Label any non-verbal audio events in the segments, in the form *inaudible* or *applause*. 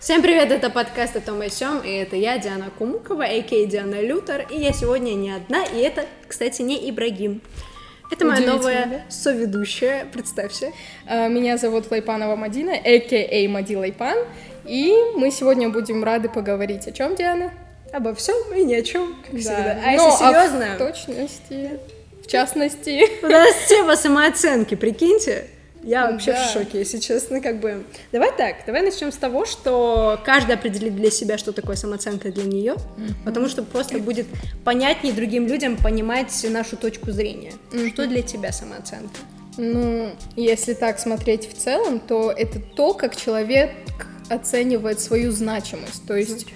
Всем привет, это подкаст о том и сём, и это я, Диана Кумукова, а.к.а. Диана Лютер, и я сегодня не одна, и это, кстати, не Ибрагим. Это моя новая да? соведущая, представься. А, меня зовут Лайпанова Мадина, а.к.а. Мади Лайпан, и мы сегодня будем рады поговорить о чем, Диана? Обо всем и ни о чем, как да. всегда. А Но если серьезно? А в точности, в частности. У нас тема самооценки, прикиньте. Я вообще да. в шоке, если честно, как бы. Давай так, давай начнем с того, что каждый определит для себя, что такое самооценка для нее, mm-hmm. потому что просто будет понятнее другим людям понимать нашу точку зрения. Mm-hmm. Что для тебя самооценка? Ну, если так смотреть в целом, то это то, как человек оценивает свою значимость, то есть,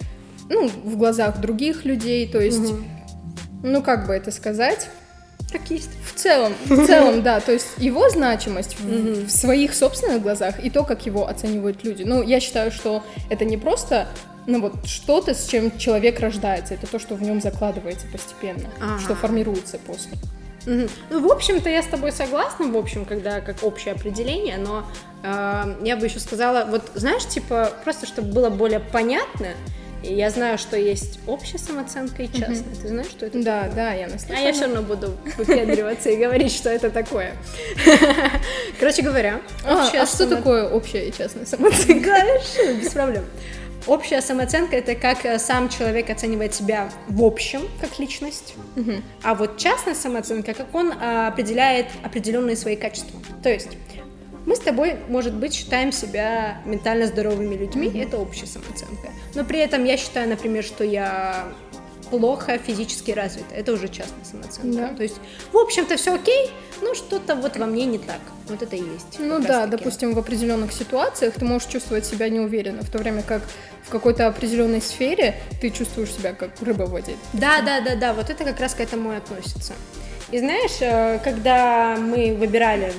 ну, в глазах других людей, то есть, mm-hmm. ну, как бы это сказать? Есть. В целом, в целом, да, то есть его значимость в, в своих собственных глазах и то, как его оценивают люди. Ну, я считаю, что это не просто ну вот что-то, с чем человек рождается, это то, что в нем закладывается постепенно, ага. что формируется после. Угу. Ну, в общем-то, я с тобой согласна, в общем, когда как общее определение, но э, я бы еще сказала, вот знаешь, типа, просто чтобы было более понятно, и я знаю, что есть общая самооценка и частная. Mm-hmm. Ты знаешь, что это Да, такое? да, я наслышана. А я все равно буду выпендриваться и говорить, что это такое. *laughs* Короче говоря, а, а что такое общая и частная самооценка? Без проблем. Общая самооценка это как э, сам человек оценивает себя в общем как личность, угу. а вот частная самооценка, как он а, определяет определенные свои качества. То есть мы с тобой, может быть, считаем себя ментально здоровыми людьми, mm-hmm. это общая самооценка. Но при этом я считаю, например, что я плохо физически развита. Это уже частная самооценка. Да. То есть, в общем-то, все окей, но что-то вот во мне не так. Вот это и есть. Ну да, допустим, в определенных ситуациях ты можешь чувствовать себя неуверенно, в то время как в какой-то определенной сфере ты чувствуешь себя как рыба в воде. Да, да, да, да, вот это как раз к этому и относится. И знаешь, э, когда мы выбирали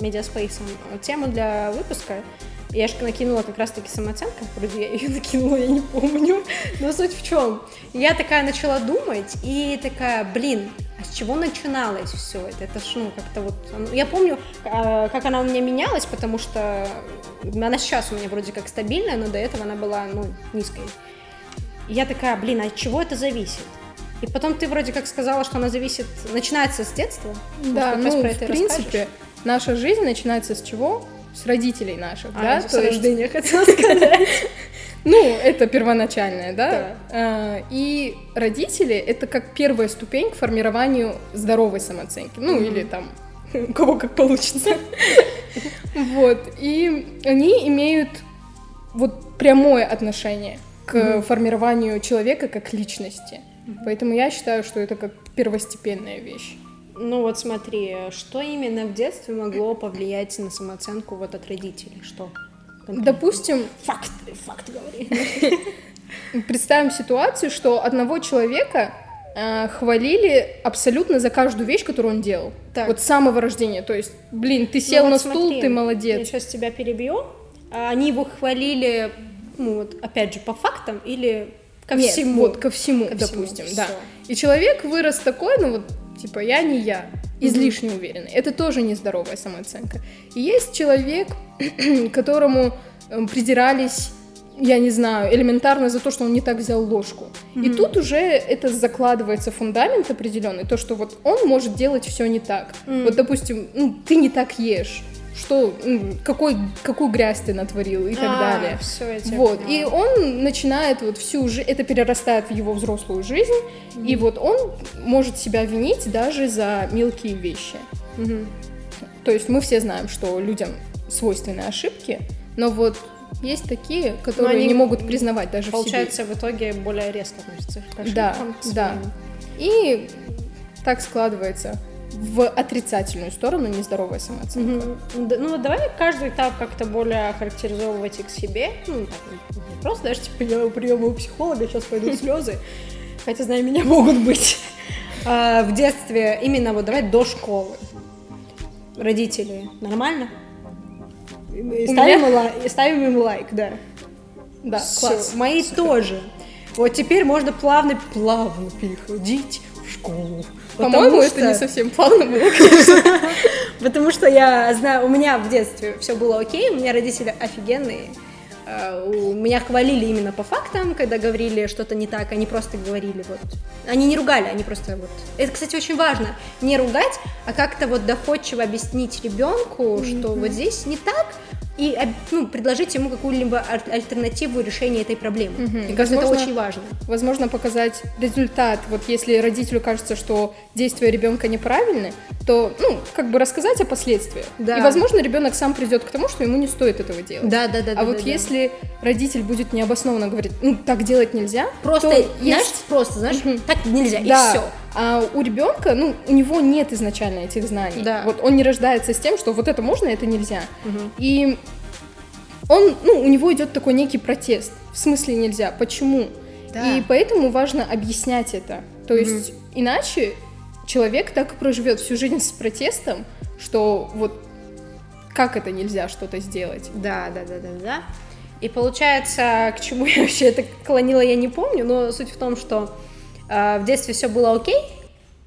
медиаспейсом тему для выпуска. Я же накинула как раз-таки самооценка, вроде я ее *laughs* накинула, я не помню, но суть в чем. Я такая начала думать и такая, блин, а с чего начиналось все это? Это ж, ну, как-то вот... Я помню, а, как она у меня менялась, потому что она сейчас у меня вроде как стабильная, но до этого она была, ну, низкой. И я такая, блин, а от чего это зависит? И потом ты вроде как сказала, что она зависит, начинается с детства. Да, ну, в принципе, расскажешь? Наша жизнь начинается с чего? С родителей наших, а, да? С рождения, *laughs* хотела сказать. Ну, это первоначальное, да? А, и родители — это как первая ступень к формированию здоровой самооценки. Ну, или там *laughs* у кого как получится. *laughs* Вот. И они имеют вот прямое отношение к формированию человека как личности. Поэтому я считаю, что это как первостепенная вещь. Ну вот смотри, что именно в детстве могло повлиять на самооценку вот от родителей? Что? Конкретно? Допустим... Факт, факт говори. *laughs* Представим ситуацию, что одного человека э, хвалили абсолютно за каждую вещь, которую он делал. Так. Вот с самого рождения. То есть, блин, ты сел ну, вот на смотри, стул, ты молодец. Я сейчас тебя перебью. А они его хвалили, ну вот, опять же, по фактам или ко Нет, всему? вот, ко всему, ко допустим, всему, да. Все. И человек вырос такой, ну вот, Типа, я не я, излишне уверенный. Это тоже нездоровая самооценка. И есть человек, *clears throat* которому э, придирались я не знаю, элементарно за то, что он не так взял ложку. Mm-hmm. И тут уже это закладывается фундамент определенный, то, что вот он может делать все не так. Mm-hmm. Вот, допустим, ну, ты не так ешь что, какой, какую грязь ты натворил и так а, далее. Все, я вот. И он начинает вот всю жизнь, это перерастает в его взрослую жизнь, mm и вот он может себя винить даже за мелкие вещи. mm То есть мы все знаем, что людям свойственны ошибки, но вот есть такие, которые они не могут признавать даже получается, в себе. в итоге более резко относятся к ошибкам. Да, да. И так складывается в отрицательную сторону нездоровая самооценка. Угу. Ну, давай каждый этап как-то более характеризовывать и к себе. Ну, так, не просто, даже, типа, я приема у психолога, сейчас пойдут *laughs* слезы. Хотя, знаю, меня могут быть. А, в детстве, именно вот давай до школы. Родители нормально? Ставим, лайк, *laughs* ставим им лайк, да. Да, Все. класс. Мои Супер. тоже. Вот теперь можно плавно, плавно переходить в школу. По-моему, это не *laughs* совсем плавно было, конечно. *laughs* Потому что я знаю, у меня в детстве все было окей, у меня родители офигенные, э, меня хвалили именно по фактам, когда говорили что-то не так, они просто говорили вот, они не ругали, они просто вот, это, кстати, очень важно, не ругать, а как-то вот доходчиво объяснить ребенку, mm-hmm. что вот здесь не так, и ну, предложить ему какую-либо альтернативу решения этой проблемы. Угу. Мне кажется, возможно, это очень важно. Возможно, показать результат. Вот если родителю кажется, что действия ребенка неправильны, то, ну, как бы рассказать о последствиях. Да. И, возможно, ребенок сам придет к тому, что ему не стоит этого делать. Да, да, да. А да, вот да, если да. родитель будет необоснованно говорить, ну, так делать нельзя, просто, то знаешь, есть... просто, знаешь, угу. так нельзя, да. и все. А у ребенка, ну, у него нет изначально этих знаний. Да. Вот он не рождается с тем, что вот это можно, это нельзя. Угу. И он, ну, у него идет такой некий протест. В смысле нельзя? Почему? Да. И поэтому важно объяснять это. То есть угу. иначе человек так и проживет всю жизнь с протестом, что вот как это нельзя что-то сделать. Да, да, да, да, да. И получается, к чему я вообще это клонила, я не помню, но суть в том, что э, в детстве все было окей,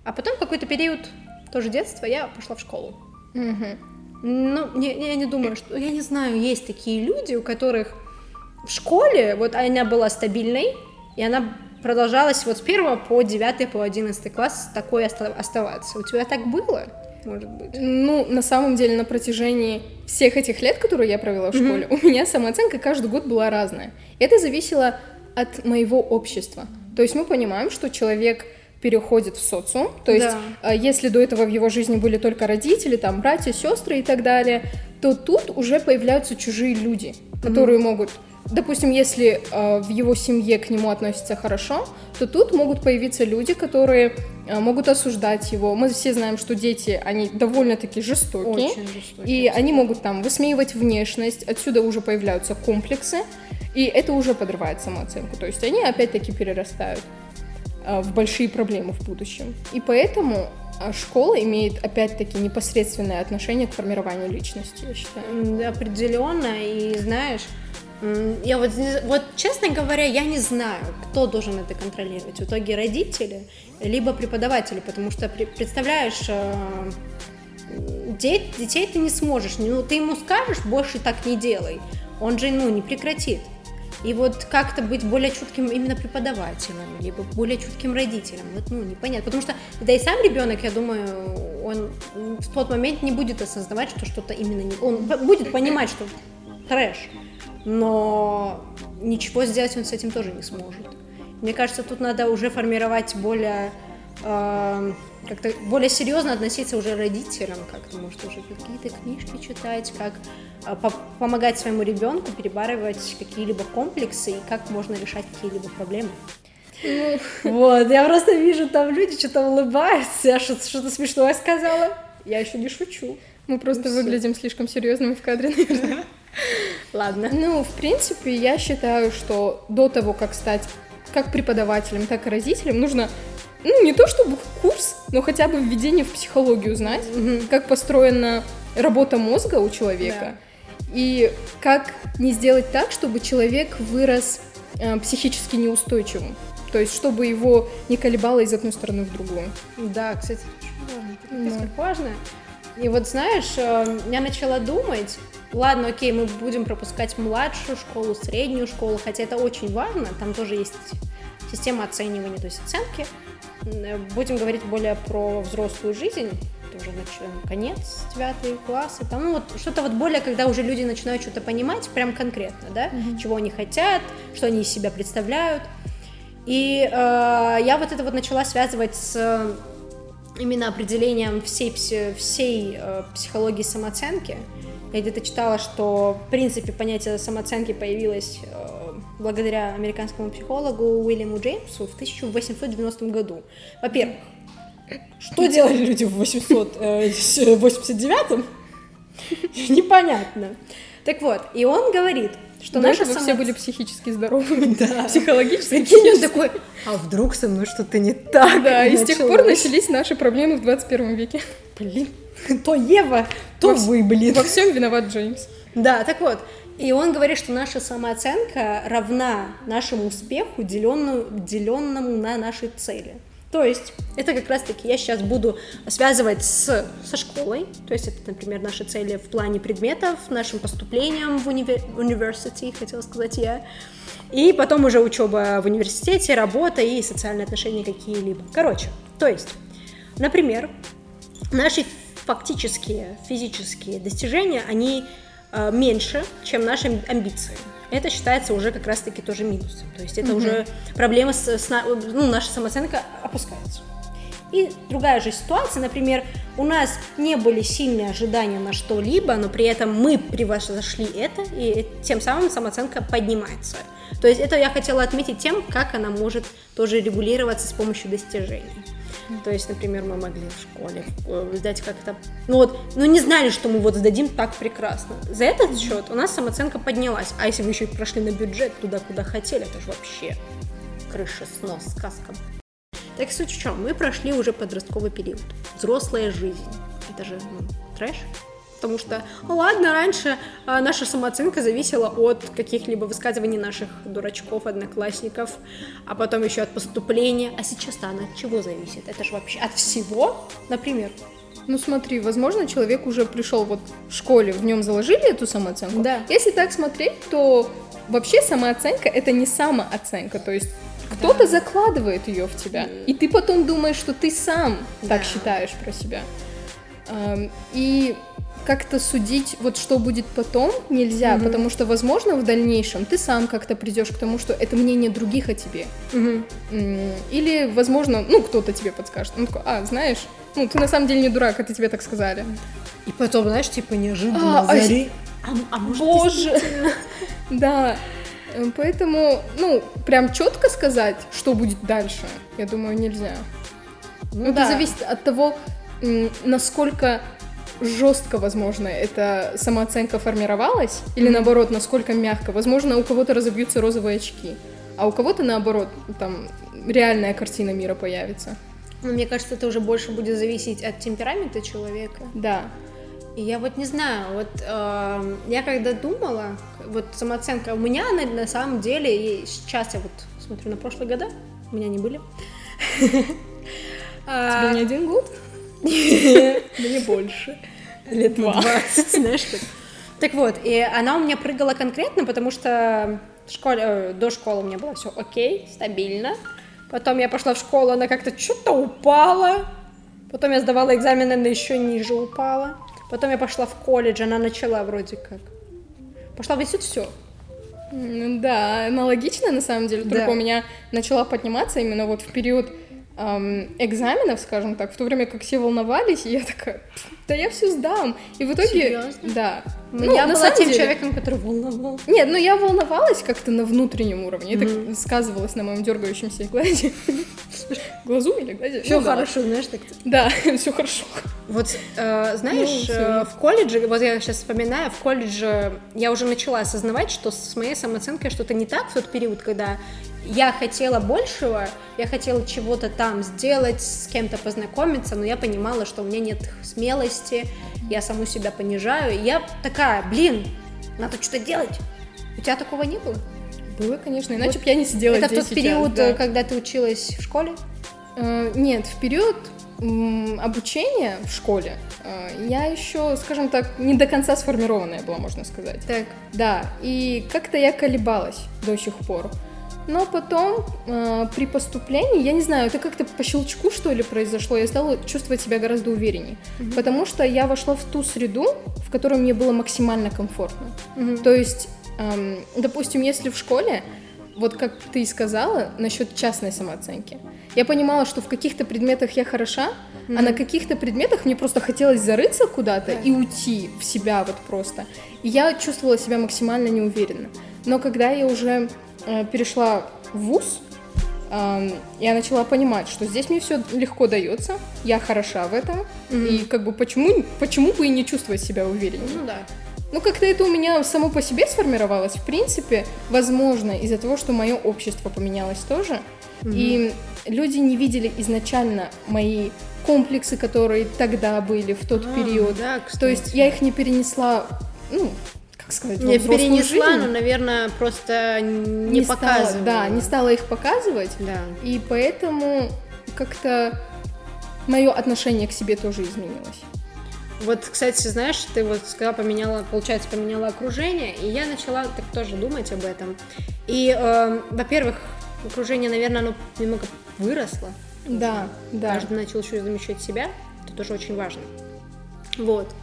а потом какой-то период тоже детства я пошла в школу. Угу. Ну, не, я не думаю, что... Я не знаю, есть такие люди, у которых в школе, вот она была стабильной, и она продолжалась вот с первого по девятый, по одиннадцатый класс такой оставаться. У тебя так было? Может быть. Ну, на самом деле, на протяжении всех этих лет, которые я провела в школе, mm-hmm. у меня самооценка каждый год была разная. Это зависело от моего общества. То есть мы понимаем, что человек переходит в социум. То есть, да. А, если до этого в его жизни были только родители, там, братья, сестры и так далее, то тут уже появляются чужие люди, которые mm-hmm. могут допустим, если э, в его семье к нему относятся хорошо, то тут могут появиться люди, которые э, могут осуждать его. Мы все знаем, что дети, они довольно-таки жестокие, Очень жестокие. и они могут там высмеивать внешность, отсюда уже появляются комплексы, и это уже подрывает самооценку. То есть они опять-таки перерастают. А, в большие проблемы в будущем. И поэтому а, школа имеет опять-таки непосредственное отношение к формированию личности, я считаю. Определенно, и знаешь, я вот, вот, честно говоря, я не знаю, кто должен это контролировать. В итоге родители, либо преподаватели, потому что, представляешь, а, детей ты не сможешь, ну, ты ему скажешь, больше так не делай, он же, ну, не прекратит. И вот как-то быть более чутким именно преподавателем, либо более чутким родителем, вот, ну, непонятно. Потому что, да и сам ребенок, я думаю, он в тот момент не будет осознавать, что что-то именно не... Он будет понимать, что трэш, но ничего сделать он с этим тоже не сможет. Мне кажется, тут надо уже формировать более э, как-то более серьезно относиться уже родителям, как-то, может, уже какие-то книжки читать, как помогать своему ребенку перебарывать какие-либо комплексы и как можно решать какие-либо проблемы. Ну, вот, я просто вижу, там люди что-то улыбаются, я что-то смешное сказала, я еще не шучу. Мы просто ну, выглядим все. слишком серьезными в кадре, наверное. Ладно. Ну, в принципе, я считаю, что до того, как стать как преподавателем, так и родителем, нужно ну, не то чтобы курс, но хотя бы введение в психологию знать, mm-hmm. как построена работа мозга у человека, да. И как не сделать так, чтобы человек вырос э, психически неустойчивым. То есть, чтобы его не колебало из одной стороны в другую. Да, кстати, это очень важно. Это да. важно. И вот знаешь, э, я начала думать, ладно, окей, мы будем пропускать младшую школу, среднюю школу, хотя это очень важно, там тоже есть система оценивания, то есть оценки, Будем говорить более про взрослую жизнь, это уже нач... конец, девятый класс, и там, ну, вот что-то вот более, когда уже люди начинают что-то понимать, прям конкретно, да, mm-hmm. чего они хотят, что они из себя представляют. И э, я вот это вот начала связывать с именно определением всей, всей э, психологии самооценки. Я где-то читала, что, в принципе, понятие самооценки появилось э, благодаря американскому психологу Уильяму Джеймсу в 1890 году. Во-первых, что делали люди в 889-м? Непонятно. Так вот, и он говорит, что наша само... все были психически здоровыми, *laughs* да. психологически. Прикинь, он такой, а вдруг со мной что-то не так? Да, и с тех пор начались наши проблемы в 21 веке. Блин, то Ева, то вы, блин. Во всем виноват Джеймс. Да, так вот, и он говорит, что наша самооценка равна нашему успеху, деленному, деленному на нашей цели. То есть это как раз-таки я сейчас буду связывать с, со школой, то есть это, например, наши цели в плане предметов, нашим поступлением в универ... университет, хотела сказать я, и потом уже учеба в университете, работа и социальные отношения какие-либо. Короче, то есть, например, наши фактические физические достижения, они э, меньше, чем наши амбиции это считается уже как раз-таки тоже минусом. То есть это угу. уже проблема с, с ну, наша самооценка опускается. И другая же ситуация, например, у нас не были сильные ожидания на что-либо, но при этом мы превзошли это, и тем самым самооценка поднимается. То есть это я хотела отметить тем, как она может тоже регулироваться с помощью достижений. То есть, например, мы могли в школе э, сдать как-то, ну вот, ну не знали, что мы вот сдадим так прекрасно. За этот счет у нас самооценка поднялась. А если вы еще и прошли на бюджет туда, куда хотели, это же вообще крыша снос, сказка. Так суть в чем? Мы прошли уже подростковый период. Взрослая жизнь. Это же ну, трэш. Потому что, ну ладно, раньше а, наша самооценка зависела от каких-либо высказываний наших дурачков, одноклассников, а потом еще от поступления. А сейчас-то она от чего зависит? Это же вообще от всего, например. Ну смотри, возможно, человек уже пришел вот в школе, в нем заложили эту самооценку. Да. Если так смотреть, то вообще самооценка это не самооценка, то есть кто-то да. закладывает ее в тебя, и ты потом думаешь, что ты сам да. так считаешь про себя. И как-то судить, вот что будет потом, нельзя, mm-hmm. потому что, возможно, в дальнейшем ты сам как-то придешь к тому, что это мнение других о тебе. Mm-hmm. Или, возможно, ну, кто-то тебе подскажет. Он такой, а, знаешь, ну, ты на самом деле не дурак, это тебе так сказали. И потом, знаешь, типа неожиданно а, зари... А, а может, Боже! *laughs* Да. Э, поэтому, ну, прям четко сказать, что будет дальше, я думаю, нельзя. Ну, это да. зависит от того, насколько жестко, возможно, эта самооценка формировалась, или наоборот, насколько мягко. Возможно, у кого-то разобьются розовые очки, а у кого-то, наоборот, там реальная картина мира появится. Ну, мне кажется, это уже больше будет зависеть от темперамента человека. Да. И я вот не знаю, вот э, я когда думала, вот самооценка у меня на, на самом деле, и сейчас я вот смотрю на прошлые года, у меня не были. *laughs* Тебе не один год? Мне больше. Лет 20, знаешь, как. Так вот, и она у меня прыгала конкретно, потому что школе, э, до школы у меня было все окей, стабильно. Потом я пошла в школу, она как-то что-то упала. Потом я сдавала экзамены, она еще ниже упала. Потом я пошла в колледж, она начала вроде как. Пошла в институт, все. Да, аналогично на самом деле, только да. у меня начала подниматься именно вот в период эм, экзаменов, скажем так, в то время как все волновались, и я такая, да я все сдам. И в итоге... Серьезно? Да. Ну, я была тем деле... человеком, который волновался. Нет, ну я волновалась как-то на внутреннем уровне. Mm-hmm. Это сказывалось на моем дергающемся глазе. Глазу или глазе? Все ну, хорошо, да. знаешь, так Да, *laughs* все хорошо. Вот, э, знаешь, ну, э, в колледже, вот я сейчас вспоминаю, в колледже я уже начала осознавать, что с моей самооценкой что-то не так в тот период, когда я хотела большего, я хотела чего-то там сделать, с кем-то познакомиться, но я понимала, что у меня нет смелости, я саму себя понижаю, и я такая, блин, надо что-то делать. У тебя такого не было? Было, конечно, иначе вот бы я не сидела Это здесь в тот период, да. когда ты училась в школе? Э, нет, в период обучения в школе э, я еще, скажем так, не до конца сформированная была, можно сказать. Так. Да, и как-то я колебалась до сих пор. Но потом э, при поступлении, я не знаю, это как-то по щелчку что ли произошло, я стала чувствовать себя гораздо увереннее, mm-hmm. потому что я вошла в ту среду, в которой мне было максимально комфортно. Mm-hmm. То есть, эм, допустим, если в школе, вот как ты и сказала насчет частной самооценки, я понимала, что в каких-то предметах я хороша, mm-hmm. а на каких-то предметах мне просто хотелось зарыться куда-то yeah. и уйти в себя вот просто. И я чувствовала себя максимально неуверенно. Но когда я уже Э, перешла в ВУЗ, я начала понимать, что здесь мне все легко дается, я хороша в этом, mm-hmm. и как бы почему, почему бы и не чувствовать себя увереннее? Ну да. Ну, как-то это у меня само по себе сформировалось. В принципе, возможно, из-за того, что мое общество поменялось тоже, mm-hmm. и люди не видели изначально мои комплексы, которые тогда были в тот а, период. Да, То есть я их не перенесла, ну, как сказать, не перенесла, жизнь. но, наверное, просто не, не показывала. да, не стала их показывать. Да. И поэтому как-то мое отношение к себе тоже изменилось. Вот, кстати, знаешь, ты вот сказала, поменяла, получается, поменяла окружение, и я начала так тоже думать об этом. И, э, во-первых, окружение, наверное, оно немного выросло. Да, да. Каждый начал еще замечать себя, это тоже очень важно. Вот.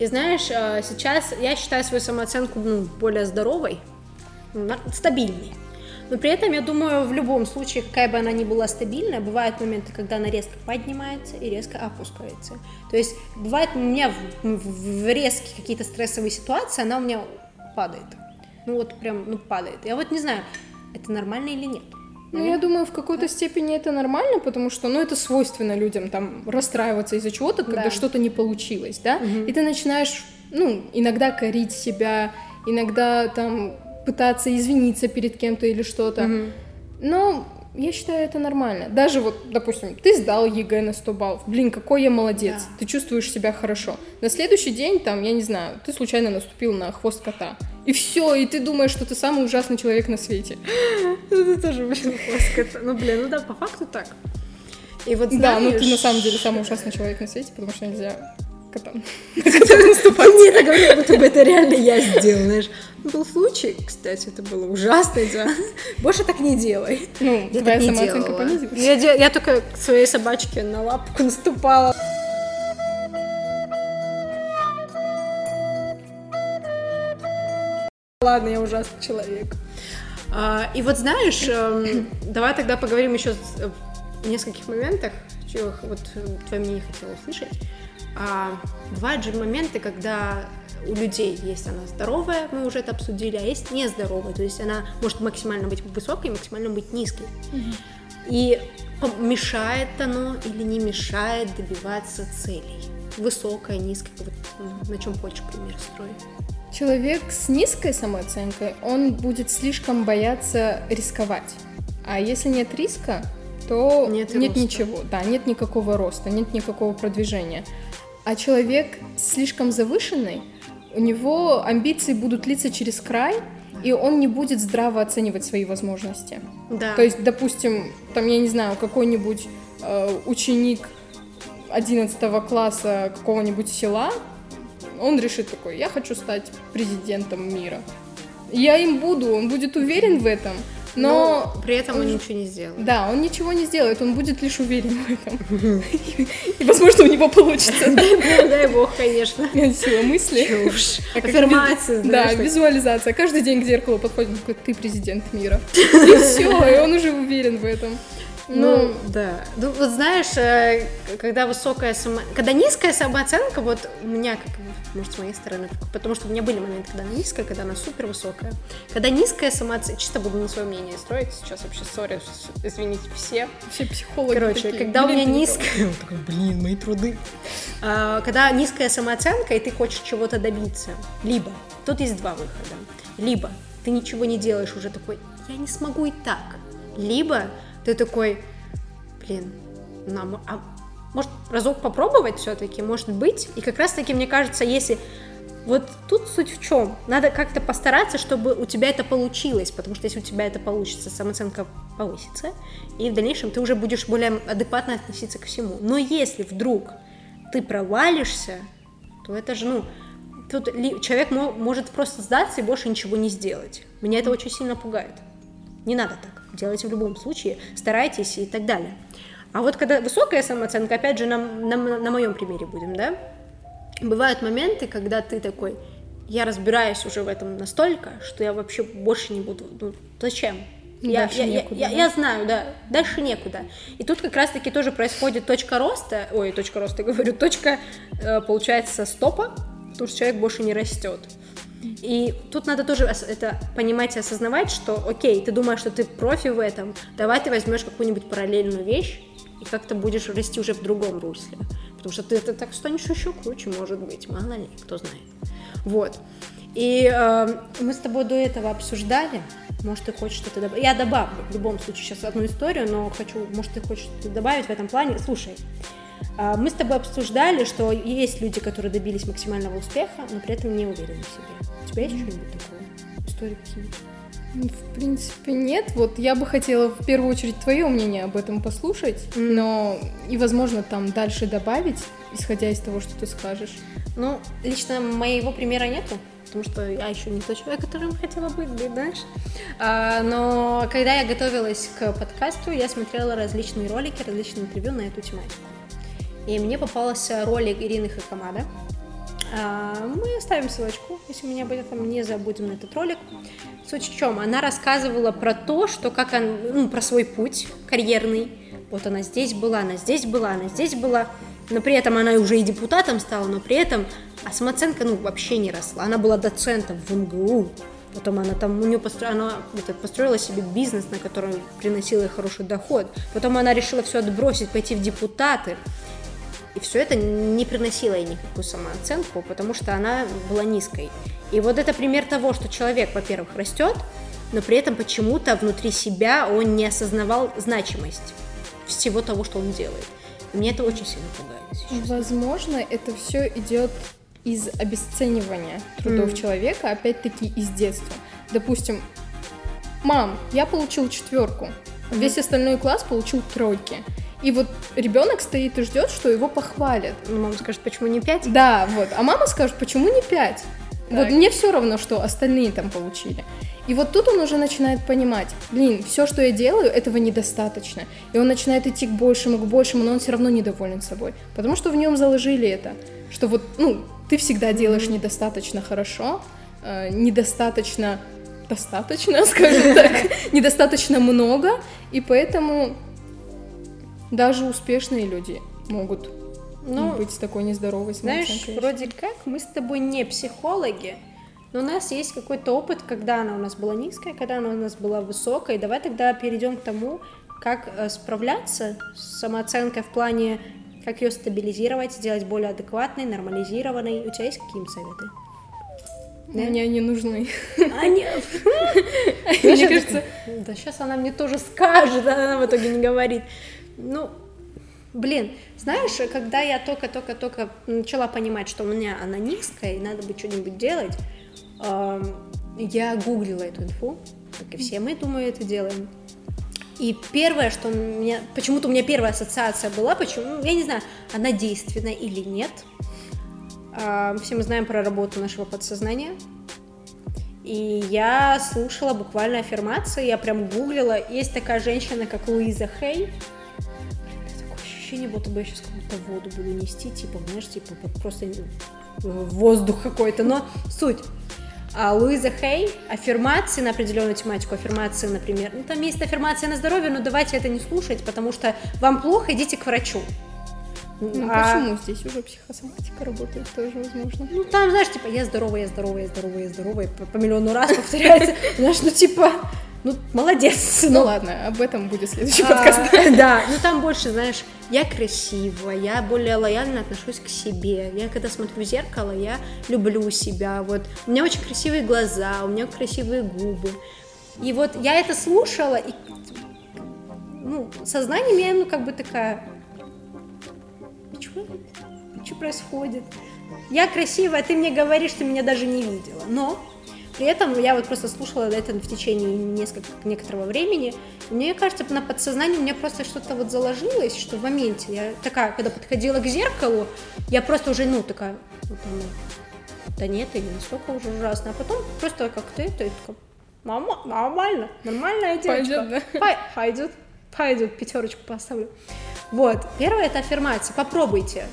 И знаешь, э, сейчас я считаю свою самооценку ну, более здоровой, стабильной. Но при этом, я думаю, в любом случае, какая бы она ни была стабильная, бывают моменты, когда она резко поднимается и резко опускается. То есть бывает у меня в, в, в резкие какие-то стрессовые ситуации, она у меня падает. Ну вот прям, ну падает. Я вот не знаю, это нормально или нет. Ну, я думаю, в какой-то степени это нормально, потому что, ну, это свойственно людям, там, расстраиваться из-за чего-то, когда да. что-то не получилось, да, угу. и ты начинаешь, ну, иногда корить себя, иногда, там, пытаться извиниться перед кем-то или что-то. Угу. Но я считаю это нормально. Даже вот, допустим, ты сдал ЕГЭ на 100 баллов. Блин, какой я молодец. Да. Ты чувствуешь себя хорошо. На следующий день, там, я не знаю, ты случайно наступил на хвост кота. И все, и ты думаешь, что ты самый ужасный человек на свете. *laughs* Это тоже, блин, хвост кота. Ну, блин, ну да, по факту так. И вот знаешь... Да, но ты на самом деле самый ужасный человек на свете, потому что нельзя котам *laughs* наступать. Мне так говорят, будто бы это реально я сделал, знаешь. Был случай, кстати, это было ужасно, да. Больше так не делай. Ну, я твоя самооценка понизилась. Я, я только своей собачке на лапку наступала. Ладно, я ужасный человек. А, и вот знаешь, эм, *coughs* давай тогда поговорим еще в нескольких моментах, чего вот твое мнение хотела услышать. А, бывают же моменты, когда у людей есть она здоровая, мы уже это обсудили, а есть нездоровая, то есть она может максимально быть высокой, максимально быть низкой. Mm-hmm. И мешает оно или не мешает добиваться целей? Высокая, низкая, вот на чем хочешь пример строить? Человек с низкой самооценкой, он будет слишком бояться рисковать. А если нет риска, то нет, нет ничего, да, нет никакого роста, нет никакого продвижения. А человек слишком завышенный, у него амбиции будут литься через край, и он не будет здраво оценивать свои возможности. Да. То есть, допустим, там, я не знаю, какой-нибудь э, ученик 11 класса какого-нибудь села, он решит такой, я хочу стать президентом мира. Я им буду, он будет уверен в этом, но, но при этом он, он ничего не сделает. Да, он ничего не сделает, он будет лишь уверен в этом. И, возможно, у него получится. Дай бог, конечно. Сила мысли. Чушь. Аффирмация, Да, визуализация. Каждый день к зеркалу подходит, такой, ты президент мира. *laughs* И все, и он уже уверен в этом. Ну, ну, да. Ну, вот знаешь, э, когда высокая само... Когда низкая самооценка, вот у меня, как, может, с моей стороны, потому что у меня были моменты, когда она низкая, когда она супер высокая. Когда низкая самооценка, чисто буду на свое мнение строить, сейчас вообще сори, извините все. Все психологи Короче, такие. когда блин, у меня низкая... Такой, блин, мои труды. А, когда низкая самооценка, и ты хочешь чего-то добиться, либо, тут есть два выхода, либо ты ничего не делаешь уже такой, я не смогу и так, либо ты такой, блин, нам, а может разок попробовать все-таки, может быть, и как раз-таки мне кажется, если вот тут суть в чем? Надо как-то постараться, чтобы у тебя это получилось, потому что если у тебя это получится, самооценка повысится, и в дальнейшем ты уже будешь более адекватно относиться к всему. Но если вдруг ты провалишься, то это же, ну, тут человек может просто сдаться и больше ничего не сделать. Меня это очень сильно пугает. Не надо так. Делайте в любом случае, старайтесь и так далее. А вот когда высокая самооценка, опять же, на, на, на моем примере будем, да, бывают моменты, когда ты такой, я разбираюсь уже в этом настолько, что я вообще больше не буду, ну, зачем? Я, я, некуда, я, да? я, я знаю, да, дальше некуда. И тут как раз-таки тоже происходит точка роста, ой, точка роста, говорю, точка, э, получается, стопа, потому что человек больше не растет. И тут надо тоже это понимать и осознавать, что, окей, ты думаешь, что ты профи в этом, давай ты возьмешь какую-нибудь параллельную вещь и как-то будешь расти уже в другом русле. Потому что ты, ты так станешь еще круче, может быть, мало ли, кто знает. Вот. И э, мы с тобой до этого обсуждали, может, ты хочешь что-то добавить. Я добавлю в любом случае сейчас одну историю, но хочу, может, ты хочешь что-то добавить в этом плане. Слушай, мы с тобой обсуждали, что есть люди, которые добились максимального успеха, но при этом не уверены в себе. У тебя есть что-нибудь такое? Истории какие-нибудь? В принципе, нет. Вот я бы хотела в первую очередь твое мнение об этом послушать, mm. но и, возможно, там дальше добавить, исходя из того, что ты скажешь. Ну, лично моего примера нету, потому что я еще не тот человек, которым хотела быть, знаешь. А, но когда я готовилась к подкасту, я смотрела различные ролики, различные интервью на эту тематику. И мне попался ролик Ирины Хакамада. А, мы оставим ссылочку, если меня будет там, не забудем на этот ролик. Суть в чем? Она рассказывала про то, что как он, ну, про свой путь карьерный. Вот она здесь была, она здесь была, она здесь была. Но при этом она уже и депутатом стала, но при этом а самооценка, ну, вообще не росла. Она была доцентом в МГУ. Потом она там, у нее постро... она это, построила себе бизнес, на котором приносила ей хороший доход. Потом она решила все отбросить, пойти в депутаты. И все это не приносило ей никакую самооценку, потому что она была низкой. И вот это пример того, что человек, во-первых, растет, но при этом почему-то внутри себя он не осознавал значимость всего того, что он делает. И меня это очень сильно пугает. Возможно, это все идет из обесценивания трудов mm. человека, опять-таки из детства. Допустим, мам, я получил четверку, mm-hmm. весь остальной класс получил тройки. И вот ребенок стоит и ждет, что его похвалят. Ну, мама скажет, почему не пять? Да, вот. А мама скажет, почему не пять? Вот мне все равно, что остальные там получили. И вот тут он уже начинает понимать, блин, все, что я делаю, этого недостаточно. И он начинает идти к большему, к большему, но он все равно недоволен собой. Потому что в нем заложили это. Что вот, ну, ты всегда делаешь недостаточно хорошо, э, недостаточно достаточно, *laughs* скажем так, недостаточно много, и поэтому даже успешные люди могут ну, быть такой нездоровой Знаешь, вроде как мы с тобой не психологи, но у нас есть какой-то опыт, когда она у нас была низкая, когда она у нас была высокая. И давай тогда перейдем к тому, как э, справляться с самооценкой в плане, как ее стабилизировать, сделать более адекватной, нормализированной. У тебя есть какие-нибудь советы? Да? Мне они нужны. А нет. *laughs* *laughs* Мне кажется... Да сейчас она мне тоже скажет, а она в итоге не говорит. Ну, блин, знаешь, когда я только-только-только начала понимать, что у меня она низкая, и надо бы что-нибудь делать, я гуглила эту инфу, как и все мы, думаю, это делаем. И первое, что у меня, почему-то у меня первая ассоциация была, почему, ну, я не знаю, она действенна или нет. Все мы знаем про работу нашего подсознания. И я слушала буквально аффирмации, я прям гуглила. Есть такая женщина, как Луиза Хей ощущение, будто бы я сейчас какую-то воду буду нести, типа, знаешь, типа, просто воздух какой-то, но суть. А Луиза Хей, аффирмации на определенную тематику, аффирмации, например, ну там есть аффирмация на здоровье, но давайте это не слушать, потому что вам плохо, идите к врачу. Ну а... почему здесь уже психосоматика работает тоже, возможно? Ну там, знаешь, типа, я здоровая, я здоровая, я здоровая, я здоровая, по, по миллиону раз повторяется, знаешь, ну типа, ну, молодец. Ну, ну ладно, об этом будет следующий а, подкаст. *laughs* Да, ну там больше, знаешь, я красивая, я более лояльно отношусь к себе. Я когда смотрю в зеркало, я люблю себя. Вот у меня очень красивые глаза, у меня красивые губы. И вот я это слушала, и ну, сознанием я, ну, как бы такая, что, что происходит? Я красивая, а ты мне говоришь, ты меня даже не видела. Но при этом я вот просто слушала это в течение несколько, некоторого времени. И мне кажется, на подсознании у меня просто что-то вот заложилось, что в моменте я такая, когда подходила к зеркалу, я просто уже, ну, такая, вот оно, да нет, это не настолько уже ужасно. А потом просто как-то это, и такая, мама, нормально, нормальная девочка. Пойдет, да? Пойдет, пойдет, пятерочку поставлю. Вот, первое это аффирмация, попробуйте.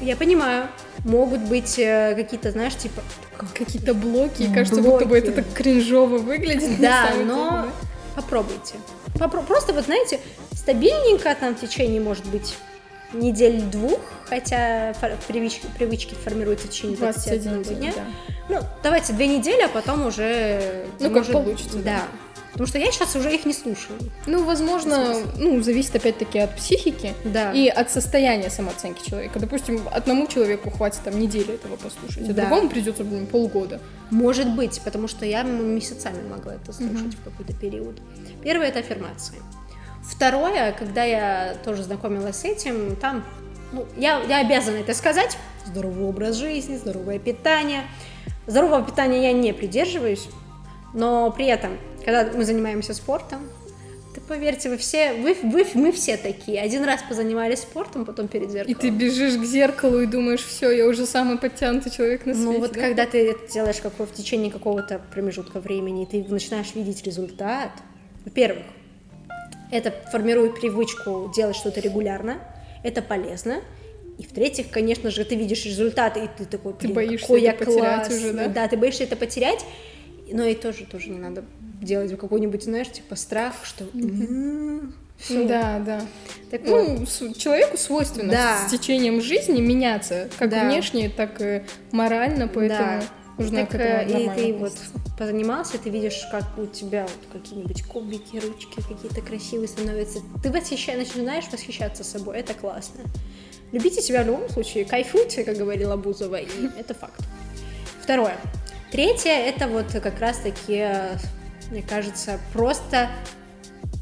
Я понимаю, могут быть э, какие-то, знаешь, типа какие-то блоки, и кажется, блоки. будто бы это так кринжово выглядит. Да, но деле, попробуйте. Попро... Просто вот знаете, стабильненько там в течение, может быть, недель двух, хотя привычки, привычки формируются в течение 21 дня. Да. Ну, давайте две недели, а потом уже... Ну, может, как получится. Да. да. Потому что я сейчас уже их не слушаю. Ну, возможно, ну, зависит опять-таки от психики да. и от состояния самооценки человека. Допустим, одному человеку хватит там недели этого послушать, а да. другому придется, блин, полгода. Может быть, потому что я месяцами могла это слушать угу. в какой-то период. Первое это аффирмации. Второе, когда я тоже знакомилась с этим, там, ну, я, я обязана это сказать. Здоровый образ жизни, здоровое питание. Здорового питания я не придерживаюсь, Но при этом, когда мы занимаемся спортом, да поверьте, вы все, вы, вы, мы все такие. Один раз позанимались спортом, потом перед зеркалом. И ты бежишь к зеркалу и думаешь, все, я уже самый подтянутый человек на свете. Ну вот да? когда ты это делаешь какой, в течение какого-то промежутка времени, ты начинаешь видеть результат. Во-первых, это формирует привычку делать что-то регулярно, это полезно. И в-третьих, конечно же, ты видишь результаты, и ты такой, ты боишься какой это я потерять классный. уже, да? Да, ты боишься это потерять, но и тоже, тоже не надо делать какой-нибудь, знаешь, типа страх, что... Всё. Да, да. Так ну, с- человеку свойственно Да. с течением жизни меняться, как Да. внешне, так и морально, поэтому Да. нужно Так, к этому э, и ты вот позанимался, ты видишь, как у тебя вот какие-нибудь кубики, ручки какие-то красивые становятся. Ты восхища... начинаешь восхищаться собой, это классно. Любите себя в любом случае, кайфуйте, как говорила Бузова, и это факт. Второе. Третье, это вот как раз-таки, мне кажется, просто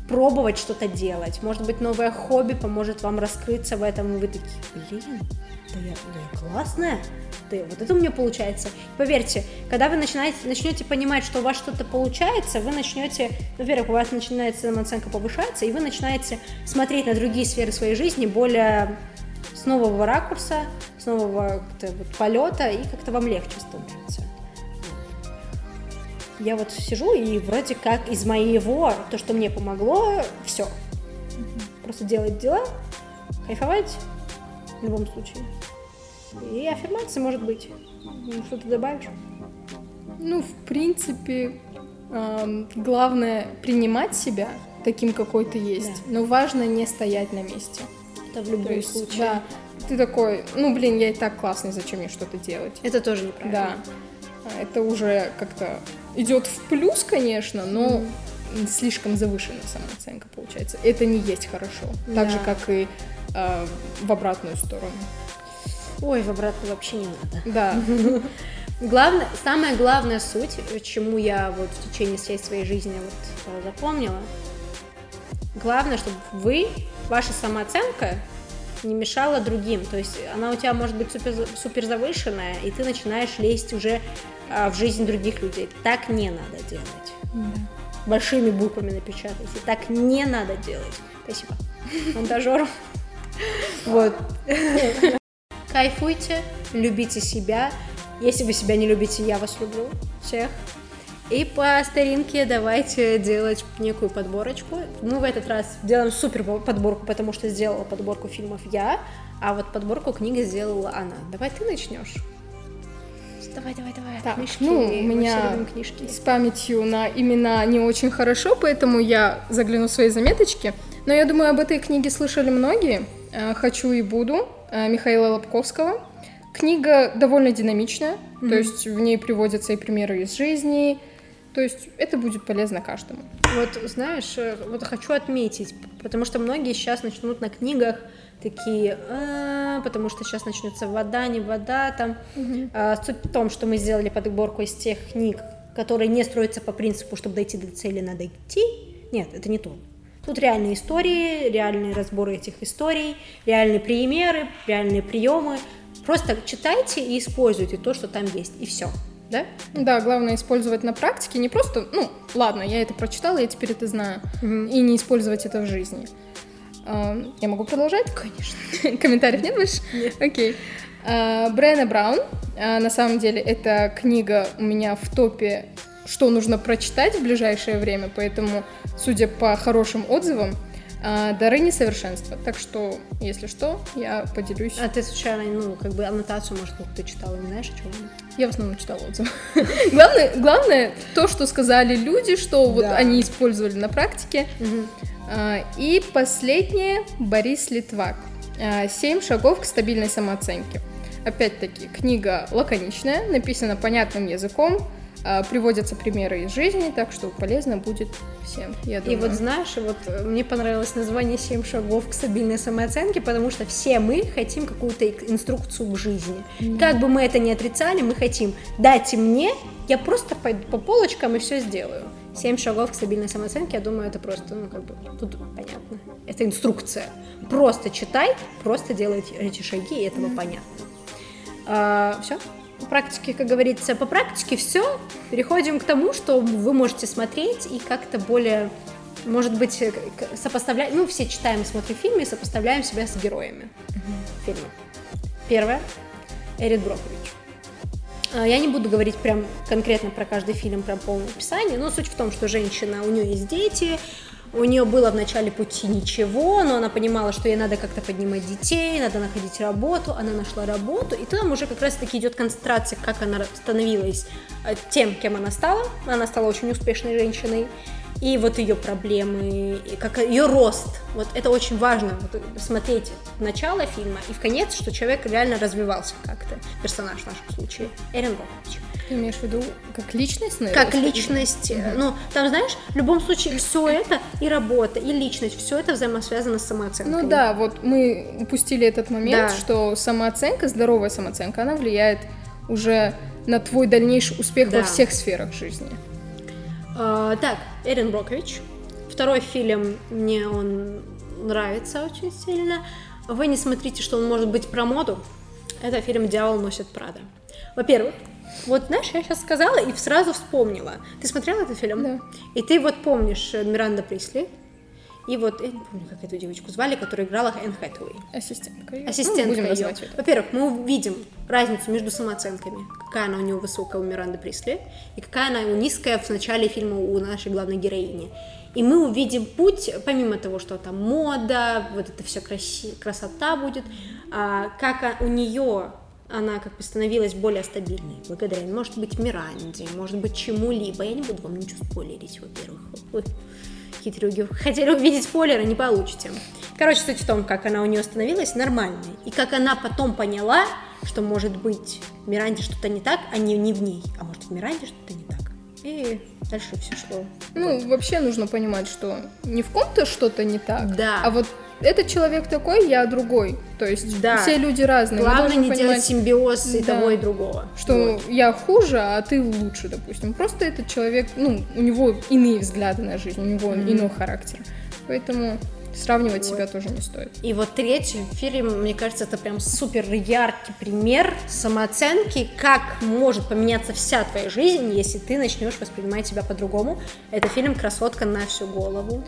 пробовать что-то делать. Может быть, новое хобби поможет вам раскрыться в этом, и вы такие, блин, да я, да я классная, да вот это у меня получается. Поверьте, когда вы начинаете, начнете понимать, что у вас что-то получается, вы начнете, во-первых, у вас начинает самооценка повышаться, и вы начинаете смотреть на другие сферы своей жизни более с нового ракурса, с нового вот полета, и как-то вам легче становится. Я вот сижу и вроде как из моего, то, что мне помогло, все. Просто делать дела, кайфовать в любом случае. И аффирмации, может быть. Ну, Что ты добавишь? Ну, в принципе, главное принимать себя таким, какой ты есть, но важно не стоять на месте. Это в любом есть, случае. да, ты такой, ну, блин, я и так классный, зачем мне что-то делать? Это тоже неправильно. Да, это уже как-то идет в плюс, конечно, но слишком завышенная самооценка получается. Это не есть хорошо, так же как и э, в обратную сторону. Ой, в обратно вообще не надо. Да, *laughs* Главное, самая главная суть, чему я вот в течение всей своей жизни вот э, запомнила, главное, чтобы вы, ваша самооценка не мешала другим. То есть она у тебя может быть супер, супер завышенная, и ты начинаешь лезть уже а, в жизнь других людей. Так не надо делать. Большими буквами напечатайте. Так не надо делать. Спасибо. Монтажеру. Вот. Кайфуйте, любите себя. Если вы себя не любите, я вас люблю. Всех. И по старинке давайте делать некую подборочку. Мы в этот раз делаем супер подборку, потому что сделала подборку фильмов я, а вот подборку книг сделала она. Давай ты начнешь. Давай, давай, давай. Так, книжки. ну, у меня книжки. с памятью на имена не очень хорошо, поэтому я загляну в свои заметочки. Но я думаю, об этой книге слышали многие. Э, «Хочу и буду» э, Михаила Лобковского. Книга довольно динамичная, то есть в ней приводятся и примеры из жизни, то есть это будет полезно каждому. Вот, знаешь, э, вот хочу отметить, потому что многие сейчас начнут на книгах такие, «А, потому что сейчас начнется вода, не вода, там. А, Суть в том, что мы сделали подборку из тех книг, которые не строятся по принципу, чтобы дойти до цели, надо идти. Нет, это не то. Тут реальные истории, реальные разборы этих историй, реальные примеры, реальные приемы. Просто читайте и используйте то, что там есть, и все. Да? Да, главное использовать на практике, не просто, ну, ладно, я это прочитала, я теперь это знаю, и не использовать это в жизни. А, Я могу продолжать? Конечно. *laughs* Комментариев нет больше? Нет. Окей. А, Брэна Браун, а, на самом деле, эта книга у меня в топе, что нужно прочитать в ближайшее время, поэтому, судя по хорошим отзывам, дары несовершенства. Так что, если что, я поделюсь. А ты случайно, ну, как бы аннотацию, может, ты читала, не знаешь, о чем? Я в основном читала отзывы. *laughs* главное, главное то, что сказали люди, что вот Да. они использовали на практике. А, И последнее Борис Литвак. А, Семь шагов к стабильной самооценке. Опять-таки, книга лаконичная, написана понятным языком, приводятся примеры из жизни, так что полезно будет всем, я И думаю. вот знаешь, вот э, мне понравилось название «Семь шагов к стабильной самооценке», потому что все мы хотим какую-то инструкцию к жизни. Как бы мы это ни отрицали, мы хотим «дайте мне, я просто пойду по полочкам и все сделаю». «Семь шагов к стабильной самооценке», я думаю, это просто, ну, как бы, тут понятно. Это инструкция. Просто читай, просто делай эти шаги, и этого понятно. все? Практике, как говорится, по практике все. Переходим к тому, что вы можете смотреть и как-то более, может быть, сопоставлять. Ну, все читаем, смотрим фильмы и сопоставляем себя с героями mm-hmm. фильма. Первое. Эрит Брокович. А, я не буду говорить прям конкретно про каждый фильм, про полное описание, но суть в том, что женщина, у нее есть дети, у нее было в начале пути ничего, но она понимала, что ей надо как-то поднимать детей, надо находить работу, она нашла работу, и там уже как раз-таки идет концентрация, как она становилась э, тем, кем она стала. Она стала очень успешной женщиной, и вот ее проблемы, и как ее рост. Вот это очень важно вот, смотреть начало фильма и в конец, что человек реально развивался как-то, персонаж в нашем случае, Эрин Брокович. Ты имеешь в виду как личность? Наверное, как личность. Угу. Ну, там, знаешь, в любом случае все это и работа, и личность, все это взаимосвязано с самооценкой. Ну да, вот мы упустили этот момент, да. что самооценка, здоровая самооценка, она влияет уже на твой дальнейший успех да. во всех сферах жизни. А, так, Эрин Брокович. Второй фильм, мне он нравится очень сильно. Вы не смотрите, что он может быть про моду. Это фильм «Дьявол носит Прада». Во-первых, вот знаешь, я сейчас сказала и сразу вспомнила. Ты смотрела этот фильм? Да. И ты вот помнишь э, Миранда Присли, и вот, я не помню, как эту девочку звали, которая играла Энн Хэтэуэй. Ассистентка ее. Ассистентка ну, ее. Во-первых, мы увидим разницу между самооценками. Какая она у нее высокая у Миранды Присли, и какая она низкая в начале фильма у нашей главной героини. И мы увидим путь, помимо того, что там мода, вот это все краси, красота будет, а, как у нее она как бы становилась более стабильной благодаря, может быть, Миранде, может быть, чему-либо. Я не буду вам ничего спойлерить, во-первых хитрюги. Хотели увидеть спойлеры, не получите. Короче, суть в том, как она у нее становилась нормальной. И как она потом поняла, что может быть в Миранде что-то не так, а не, не в ней. А может в Миранде что-то не так. И дальше все шло. Ну, вот. вообще нужно понимать, что не в ком-то что-то не так, да. а вот этот человек такой, я другой. То есть да. все люди разные. Главное не понимать, делать симбиоз и да, того, и другого. Что вот. я хуже, а ты лучше, допустим. Просто этот человек, ну, у него иные взгляды на жизнь, у него mm-hmm. иной характер. Поэтому Сравнивать вот. себя тоже не стоит. И вот третий фильм, мне кажется, это прям супер яркий пример самооценки, как может поменяться вся твоя жизнь, если ты начнешь воспринимать себя по-другому. Это фильм «Красотка на всю голову».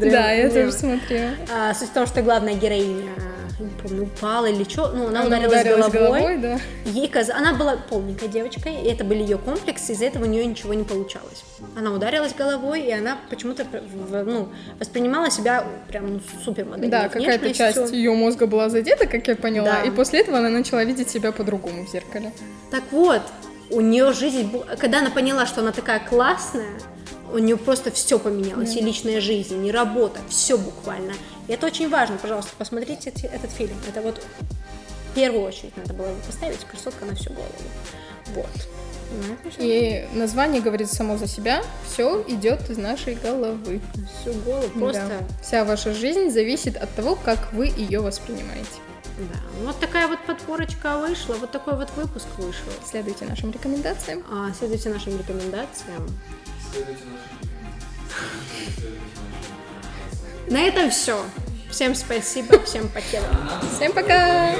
Да, я тоже смотрела. А, суть в том, что главная героиня не помню, упала или что, ну, она, она ударилась, ударилась головой, головой да. ей каз... она была полненькой девочкой, и это были ее комплексы, из-за этого у нее ничего не получалось. Она ударилась головой, и она почему-то ну, воспринимала себя прям ну, Да, какая-то часть ее мозга была задета, как я поняла, да. и после этого она начала видеть себя по-другому в зеркале. Так вот, у нее жизнь, когда она поняла, что она такая классная, у нее просто все поменялось, mm. и личная жизнь, и работа, все буквально. И это очень важно, пожалуйста, посмотрите этот фильм. Это вот в первую очередь надо было поставить «Красотка на всю голову». Вот. И название говорит само за себя. Все идет из нашей головы. Всю голову. Просто да. вся ваша жизнь зависит от того, как вы ее воспринимаете. Да, вот такая вот подборочка вышла, вот такой вот выпуск вышел. Следуйте нашим рекомендациям. А, следуйте нашим рекомендациям. На этом все. Всем спасибо, всем пока. Всем пока.